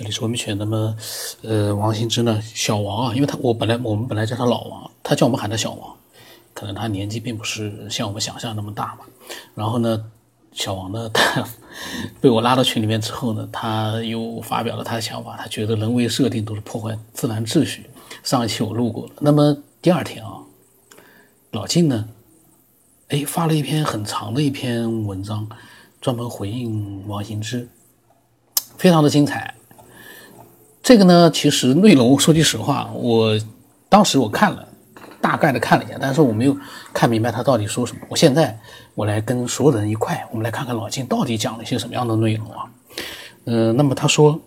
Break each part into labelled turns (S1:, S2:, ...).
S1: 这里是文明犬。那么，呃，王兴之呢，小王啊，因为他我本来我们本来叫他老王，他叫我们喊他小王，可能他年纪并不是像我们想象那么大嘛。然后呢，小王呢，他 被我拉到群里面之后呢，他又发表了他的想法，他觉得人为设定都是破坏自然秩序。上一期我录过了。那么第二天啊，老晋呢，哎，发了一篇很长的一篇文章，专门回应王兴之，非常的精彩。这个呢，其实内容说句实话，我当时我看了，大概的看了一下，但是我没有看明白他到底说什么。我现在我来跟所有人一块，我们来看看老金到底讲了一些什么样的内容啊？嗯，那么他说，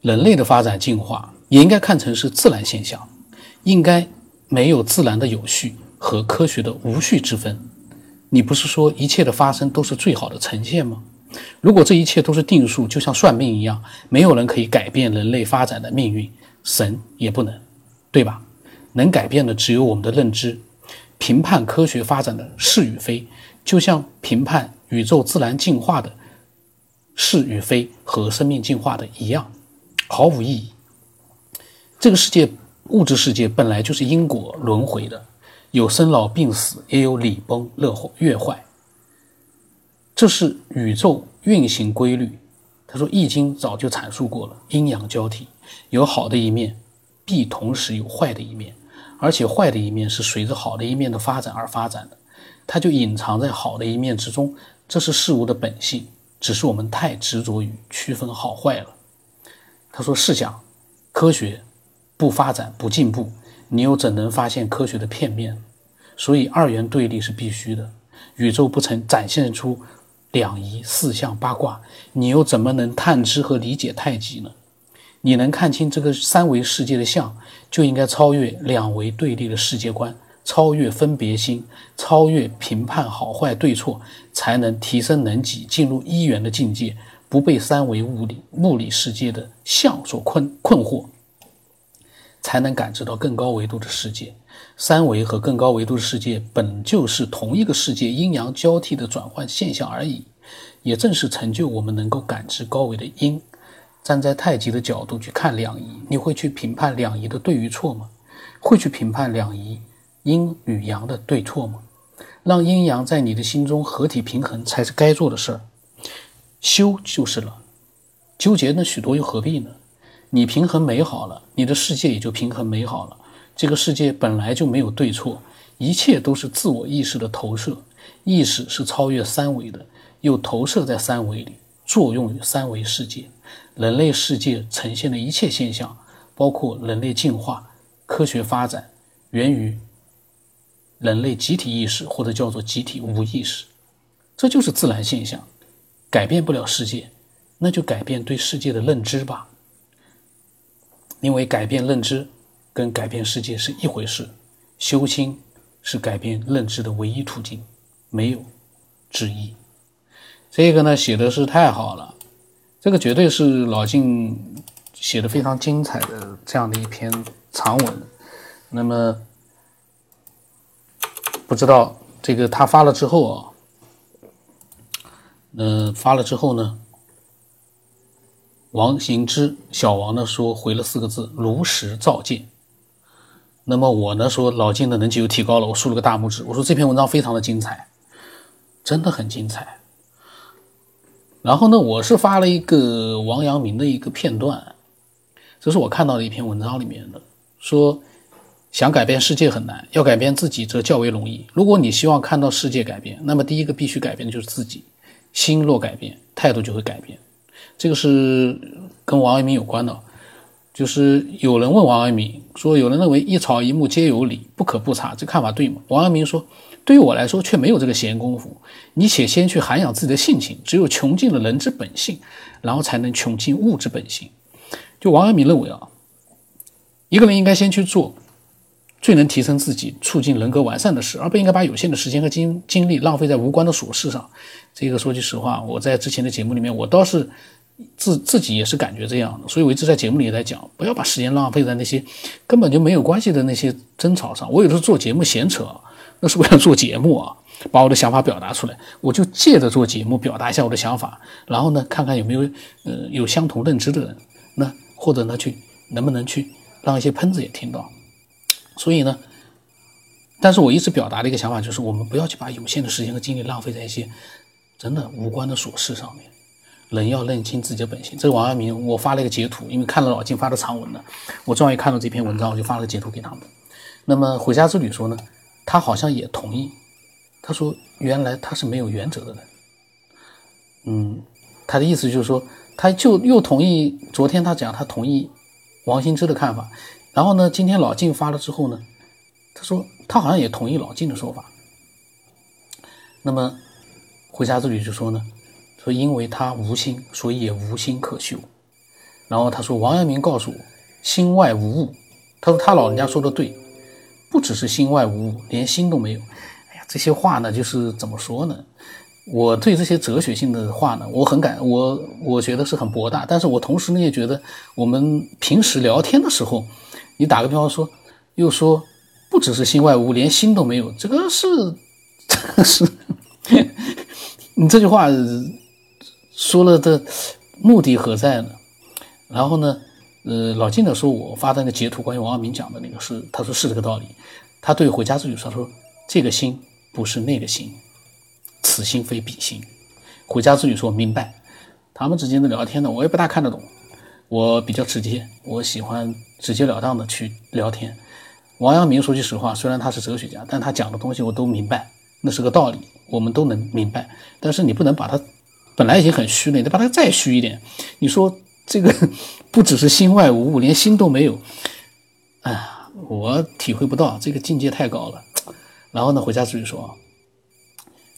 S1: 人类的发展进化也应该看成是自然现象，应该没有自然的有序和科学的无序之分。你不是说一切的发生都是最好的呈现吗？如果这一切都是定数，就像算命一样，没有人可以改变人类发展的命运，神也不能，对吧？能改变的只有我们的认知。评判科学发展的是与非，就像评判宇宙自然进化的是与非和生命进化的一样，毫无意义。这个世界，物质世界本来就是因果轮回的，有生老病死，也有礼崩乐乐坏。这是宇宙运行规律。他说，《易经》早就阐述过了，阴阳交替，有好的一面，必同时有坏的一面，而且坏的一面是随着好的一面的发展而发展的，它就隐藏在好的一面之中。这是事物的本性，只是我们太执着于区分好坏了。他说：“试想，科学不发展不进步，你又怎能发现科学的片面？所以二元对立是必须的。宇宙不曾展现出。”两仪四象八卦，你又怎么能探知和理解太极呢？你能看清这个三维世界的相，就应该超越两维对立的世界观，超越分别心，超越评判好坏对错，才能提升能级，进入一元的境界，不被三维物理物理世界的相所困困惑，才能感知到更高维度的世界。三维和更高维度的世界本就是同一个世界阴阳交替的转换现象而已，也正是成就我们能够感知高维的阴。站在太极的角度去看两仪，你会去评判两仪的对与错吗？会去评判两仪阴与阳的对错吗？让阴阳在你的心中合体平衡才是该做的事儿。修就是了，纠结那许多又何必呢？你平衡美好了，你的世界也就平衡美好了。这个世界本来就没有对错，一切都是自我意识的投射。意识是超越三维的，又投射在三维里，作用于三维世界。人类世界呈现的一切现象，包括人类进化、科学发展，源于人类集体意识，或者叫做集体无意识。这就是自然现象，改变不了世界，那就改变对世界的认知吧。因为改变认知。跟改变世界是一回事，修心是改变认知的唯一途径，没有之一。这个呢写的是太好了，这个绝对是老晋写的非常精彩的这样的一篇长文。那么不知道这个他发了之后啊，嗯，发了之后呢？王行之小王呢说回了四个字：如实照见。那么我呢说老金的能级又提高了，我竖了个大拇指。我说这篇文章非常的精彩，真的很精彩。然后呢，我是发了一个王阳明的一个片段，这是我看到的一篇文章里面的，说想改变世界很难，要改变自己则较为容易。如果你希望看到世界改变，那么第一个必须改变的就是自己。心若改变，态度就会改变。这个是跟王阳明有关的。就是有人问王阳明说：“有人认为一草一木皆有理，不可不察，这看法对吗？”王阳明说：“对于我来说，却没有这个闲工夫。你且先去涵养自己的性情，只有穷尽了人之本性，然后才能穷尽物之本性。”就王阳明认为啊，一个人应该先去做最能提升自己、促进人格完善的事，而不应该把有限的时间和精精力浪费在无关的琐事上。这个说句实话，我在之前的节目里面，我倒是。自自己也是感觉这样的，所以我一直在节目里也在讲，不要把时间浪费在那些根本就没有关系的那些争吵上。我有时候做节目闲扯，那是为了做节目啊。把我的想法表达出来，我就借着做节目表达一下我的想法，然后呢，看看有没有呃有相同认知的人，那或者呢去能不能去让一些喷子也听到。所以呢，但是我一直表达的一个想法就是，我们不要去把有限的时间和精力浪费在一些真的无关的琐事上面。人要认清自己的本性。这个王阳明，我发了一个截图，因为看了老金发的长文了，我终于看到这篇文章，我就发了个截图给他们。那么回家之旅说呢，他好像也同意。他说原来他是没有原则的人。嗯，他的意思就是说，他就又同意昨天他讲他同意王兴之的看法，然后呢，今天老晋发了之后呢，他说他好像也同意老晋的说法。那么回家之旅就说呢。说，因为他无心，所以也无心可修。然后他说，王阳明告诉我，心外无物。他说他老人家说的对，不只是心外无物，连心都没有。哎呀，这些话呢，就是怎么说呢？我对这些哲学性的话呢，我很感我我觉得是很博大。但是我同时呢，也觉得我们平时聊天的时候，你打个比方说，又说不只是心外无物，连心都没有，这个是 这个是，你这句话。说了的目的何在呢？然后呢，呃，老金的说，我发的那个截图，关于王阳明讲的那个是，他说是这个道理。他对回家之旅说，说这个心不是那个心，此心非彼心。回家之旅说明白，他们之间的聊天呢，我也不大看得懂。我比较直接，我喜欢直截了当的去聊天。王阳明说句实话，虽然他是哲学家，但他讲的东西我都明白，那是个道理，我们都能明白。但是你不能把他。本来已经很虚了，你把它再虚一点。你说这个 不只是心外无物，连心都没有。哎呀，我体会不到这个境界太高了。然后呢，回家自己说，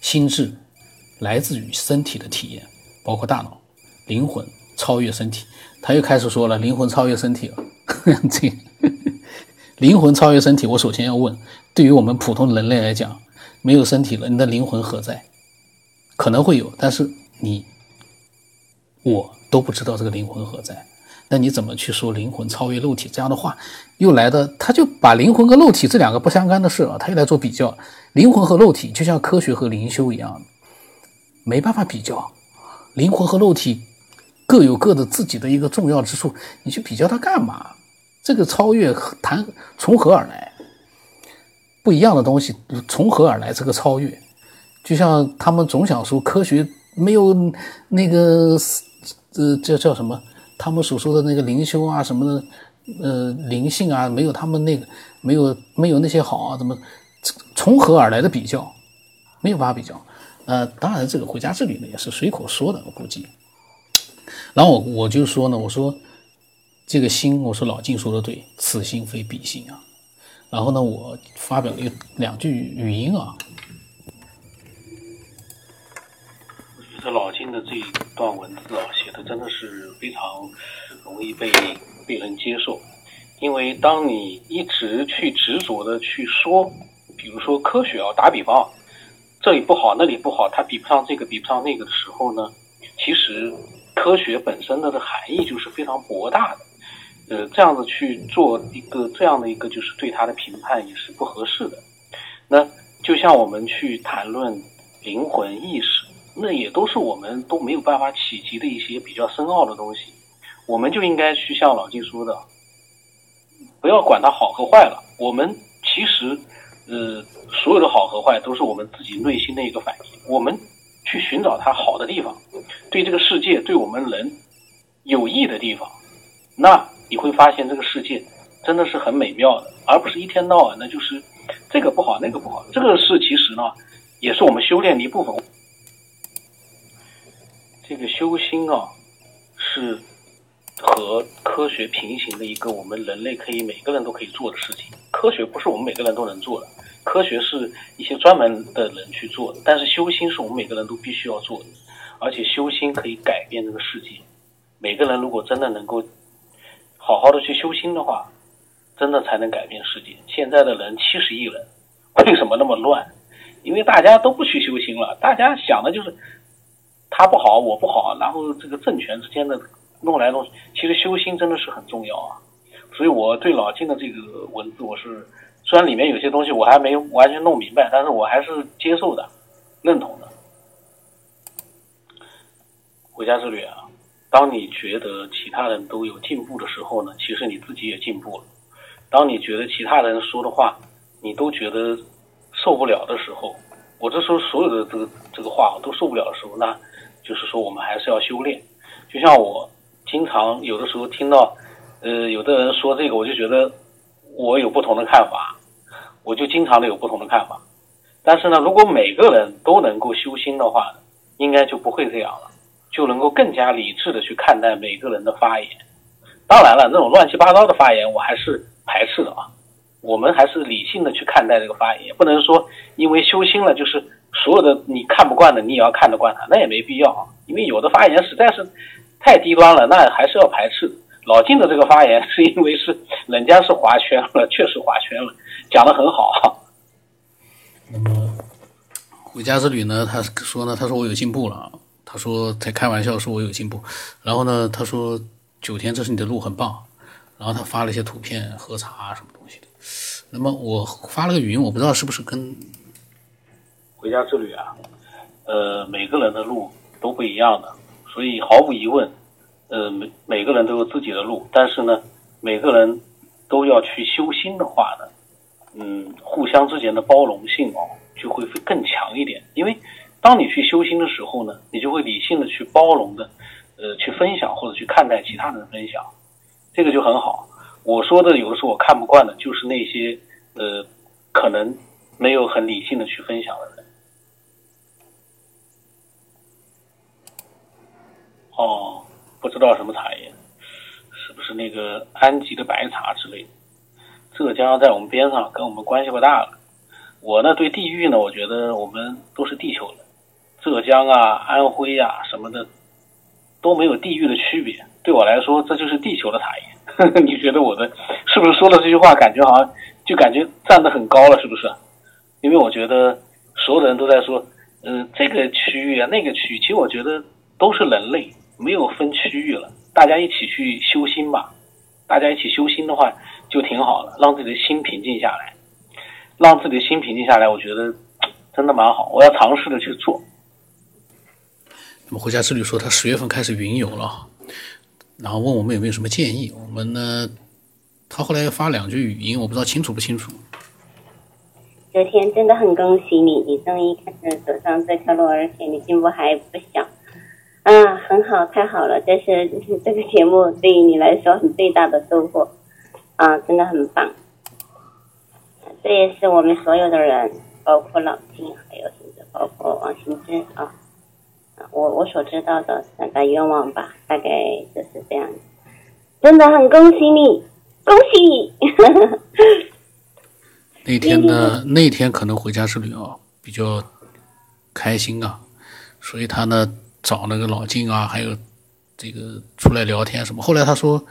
S1: 心智来自于身体的体验，包括大脑、灵魂超越身体。他又开始说了，灵魂超越身体了。这 灵魂超越身体，我首先要问：对于我们普通人类来讲，没有身体了，你的灵魂何在？可能会有，但是。你我都不知道这个灵魂何在，那你怎么去说灵魂超越肉体这样的话？又来的，他就把灵魂和肉体这两个不相干的事啊，他又来做比较。灵魂和肉体就像科学和灵修一样，没办法比较。灵魂和肉体各有各的自己的一个重要之处，你去比较它干嘛？这个超越谈从何而来？不一样的东西从何而来？这个超越，就像他们总想说科学。没有那个，呃，叫叫什么？他们所说的那个灵修啊，什么的，呃，灵性啊，没有他们那个，没有没有那些好啊，怎么从何而来的比较？没有办法比较。呃，当然这个回家之旅呢，也是随口说的，我估计。然后我我就说呢，我说这个心，我说老晋说的对，此心非彼心啊。然后呢，我发表了一两句语音啊。
S2: 这老金的这一段文字啊，写的真的是非常容易被被人接受，因为当你一直去执着的去说，比如说科学啊，打比方，这里不好，那里不好，它比不上这个，比不上那个的时候呢，其实科学本身的的含义就是非常博大的，呃，这样子去做一个这样的一个就是对它的评判也是不合适的。那就像我们去谈论灵魂意识。那也都是我们都没有办法企及的一些比较深奥的东西，我们就应该去像老金说的，不要管它好和坏了。我们其实，呃，所有的好和坏都是我们自己内心的一个反应。我们去寻找它好的地方，对这个世界、对我们人有益的地方，那你会发现这个世界真的是很美妙的，而不是一天到晚的就是这个不好那个不好。这个是其实呢，也是我们修炼的一部分。这个修心啊，是和科学平行的一个我们人类可以每个人都可以做的事情。科学不是我们每个人都能做的，科学是一些专门的人去做的。但是修心是我们每个人都必须要做的，而且修心可以改变这个世界。每个人如果真的能够好好的去修心的话，真的才能改变世界。现在的人七十亿人，为什么那么乱？因为大家都不去修心了，大家想的就是。他不好，我不好，然后这个政权之间的弄来弄去，其实修心真的是很重要啊。所以我对老金的这个文字，我是虽然里面有些东西我还没完全弄明白，但是我还是接受的。认同的。回家之旅啊，当你觉得其他人都有进步的时候呢，其实你自己也进步了。当你觉得其他人说的话你都觉得受不了的时候，我这时候所有的这个这个话我都受不了的时候，那就是说我们还是要修炼。就像我经常有的时候听到，呃，有的人说这个，我就觉得我有不同的看法，我就经常的有不同的看法。但是呢，如果每个人都能够修心的话，应该就不会这样了，就能够更加理智的去看待每个人的发言。当然了，那种乱七八糟的发言，我还是排斥的啊。我们还是理性的去看待这个发言，不能说因为修心了，就是所有的惯的，你也要看得惯他，那也没必要啊。因为有的发言实在是太低端了，那还是要排斥。老晋的这个发言是因为是人家是划圈了，确实划圈了，讲的很好。
S1: 那么回家之旅呢？他说呢？他说我有进步了。他说在开玩笑说我有进步。然后呢？他说九天，这是你的路很棒。然后他发了一些图片、喝茶什么东西的。那么我发了个语音，我不知道是不是跟
S2: 回家之旅啊？呃，每个人的路都不一样的，所以毫无疑问，呃，每每个人都有自己的路。但是呢，每个人都要去修心的话呢，嗯，互相之间的包容性哦，就会会更强一点。因为当你去修心的时候呢，你就会理性的去包容的，呃，去分享或者去看待其他人分享。这个就很好。我说的有的时候我看不惯的，就是那些呃，可能没有很理性的去分享的。哦，不知道什么茶叶，是不是那个安吉的白茶之类的？浙江在我们边上，跟我们关系不大了。我呢，对地域呢，我觉得我们都是地球人，浙江啊、安徽呀什么的都没有地域的区别。对我来说，这就是地球的茶叶。你觉得我的是不是说了这句话，感觉好像就感觉站得很高了，是不是？因为我觉得所有的人都在说，嗯，这个区域啊，那个区域，其实我觉得都是人类，没有分区域了。大家一起去修心吧，大家一起修心的话就挺好的，让自己的心平静下来，让自己的心平静下来，我觉得真的蛮好。我要尝试着去做。
S1: 那么回家之旅说，他十月份开始云游了。然后问我们有没有什么建议，我们呢？他后来又发两句语音，我不知道清楚不清楚。
S3: 昨天真的很恭喜你，你终于开始走上这条路，而且你进步还不小。啊，很好，太好了，这是这个节目对于你来说很最大的收获。啊，真的很棒。这也是我们所有的人，包括老金，还有甚至包括王新之啊。我我所知道的三大愿望吧，大概就是这样。真的很恭喜你，恭喜你！
S1: 那天呢？那天可能回家是旅游，比较开心啊，所以他呢找那个老金啊，还有这个出来聊天什么。后来他说，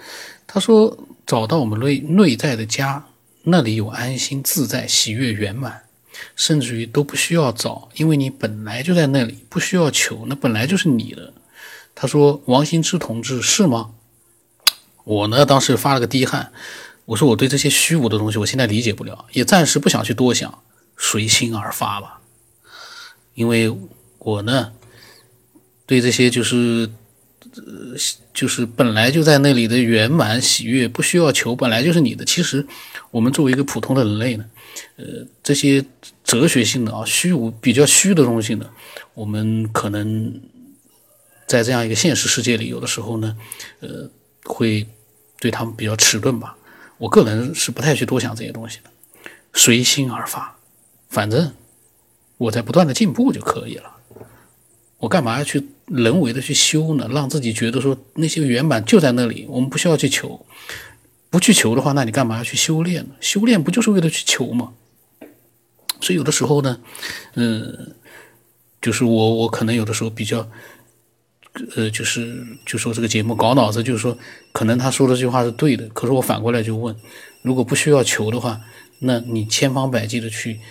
S1: 他说找到我们内内在的家，那里有安心、自在、喜悦、圆满。甚至于都不需要找，因为你本来就在那里，不需要求，那本来就是你的。他说：“王新之同志是吗？”我呢，当时发了个低汗，我说：“我对这些虚无的东西，我现在理解不了，也暂时不想去多想，随心而发吧。”因为我呢，对这些就是呃，就是本来就在那里的圆满喜悦，不需要求，本来就是你的。其实我们作为一个普通的人类呢。呃，这些哲学性的啊，虚无比较虚的东西呢，我们可能在这样一个现实世界里，有的时候呢，呃，会对他们比较迟钝吧。我个人是不太去多想这些东西的，随心而发，反正我在不断的进步就可以了。我干嘛要去人为的去修呢？让自己觉得说那些圆满就在那里，我们不需要去求。不去求的话，那你干嘛要去修炼呢？修炼不就是为了去求吗？所以有的时候呢，嗯，就是我我可能有的时候比较，呃，就是就说这个节目搞脑子，就是说可能他说的这句话是对的，可是我反过来就问，如果不需要求的话，那你千方百计的去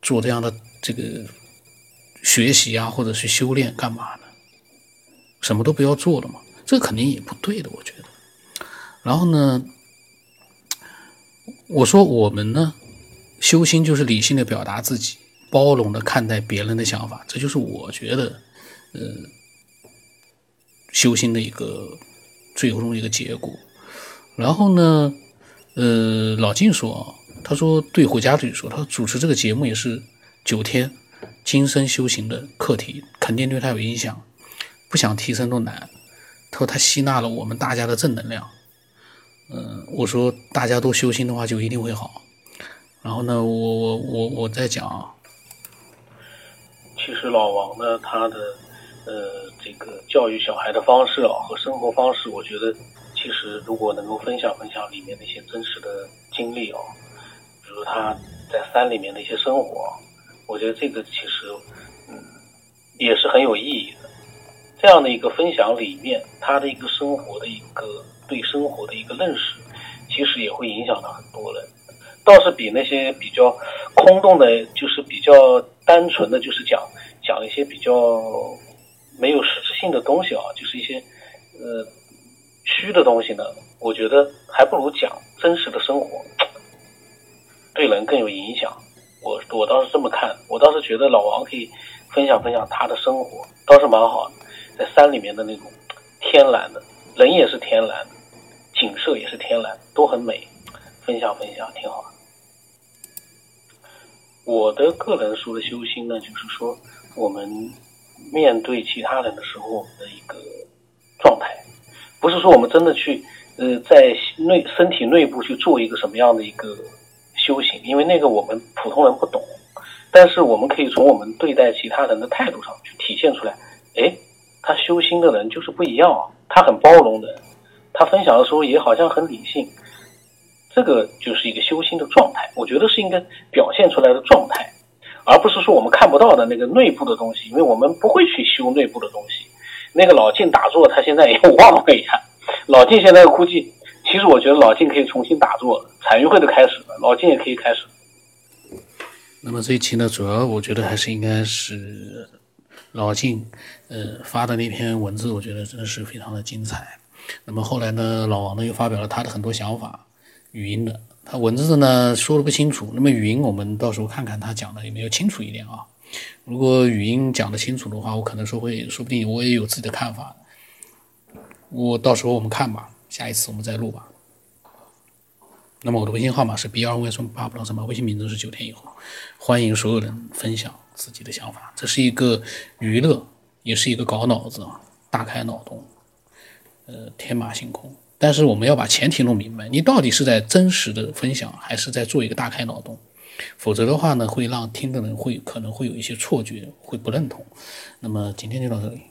S1: 做这样的这个学习啊，或者是修炼干嘛呢？什么都不要做了嘛？这肯定也不对的，我觉得。然后呢？我说我们呢，修心就是理性的表达自己，包容的看待别人的想法，这就是我觉得，呃，修心的一个最终一个结果。然后呢，呃，老静说，他说对回家里说，他主持这个节目也是九天今生修行的课题，肯定对他有影响。不想提升都难。他说他吸纳了我们大家的正能量。嗯，我说大家都修心的话，就一定会好。然后呢，我我我我在讲，
S2: 其实老王呢，他的呃这个教育小孩的方式啊和生活方式，我觉得其实如果能够分享分享里面的一些真实的经历哦，比如他在山里面的一些生活，我觉得这个其实嗯也是很有意义的。这样的一个分享里面，他的一个生活的一个对生活的一个认识，其实也会影响到很多人。倒是比那些比较空洞的，就是比较单纯的就是讲讲一些比较没有实质性的东西啊，就是一些呃虚的东西呢。我觉得还不如讲真实的生活，对人更有影响。我我倒是这么看，我倒是觉得老王可以分享分享他的生活，倒是蛮好的。在山里面的那种天蓝的，人也是天蓝，景色也是天蓝，都很美。分享分享，挺好。我的个人说的修心呢，就是说我们面对其他人的时候的一个状态，不是说我们真的去呃在内身体内部去做一个什么样的一个修行，因为那个我们普通人不懂。但是我们可以从我们对待其他人的态度上去体现出来。哎，他修心的人就是不一样啊，他很包容的，他分享的时候也好像很理性。这个就是一个修心的状态，我觉得是应该表现出来的状态，而不是说我们看不到的那个内部的东西，因为我们不会去修内部的东西。那个老静打坐，他现在也忘了一下。老静现在估计，其实我觉得老静可以重新打坐了，禅运会都开始了，老静也可以开始。
S1: 那么这一期呢，主要我觉得还是应该是老静呃发的那篇文字，我觉得真的是非常的精彩。那么后来呢，老王呢又发表了他的很多想法。语音的，他文字呢说的不清楚。那么语音我们到时候看看他讲的有没有清楚一点啊？如果语音讲的清楚的话，我可能说会，说不定我也有自己的看法。我到时候我们看吧，下一次我们再录吧。那么我的微信号码是 b 二 y 什么八不知道什么，微信名字是九天以后，欢迎所有人分享自己的想法。这是一个娱乐，也是一个搞脑子啊，大开脑洞，呃，天马行空。但是我们要把前提弄明白，你到底是在真实的分享，还是在做一个大开脑洞？否则的话呢，会让听的人会可能会有一些错觉，会不认同。那么今天就到这里。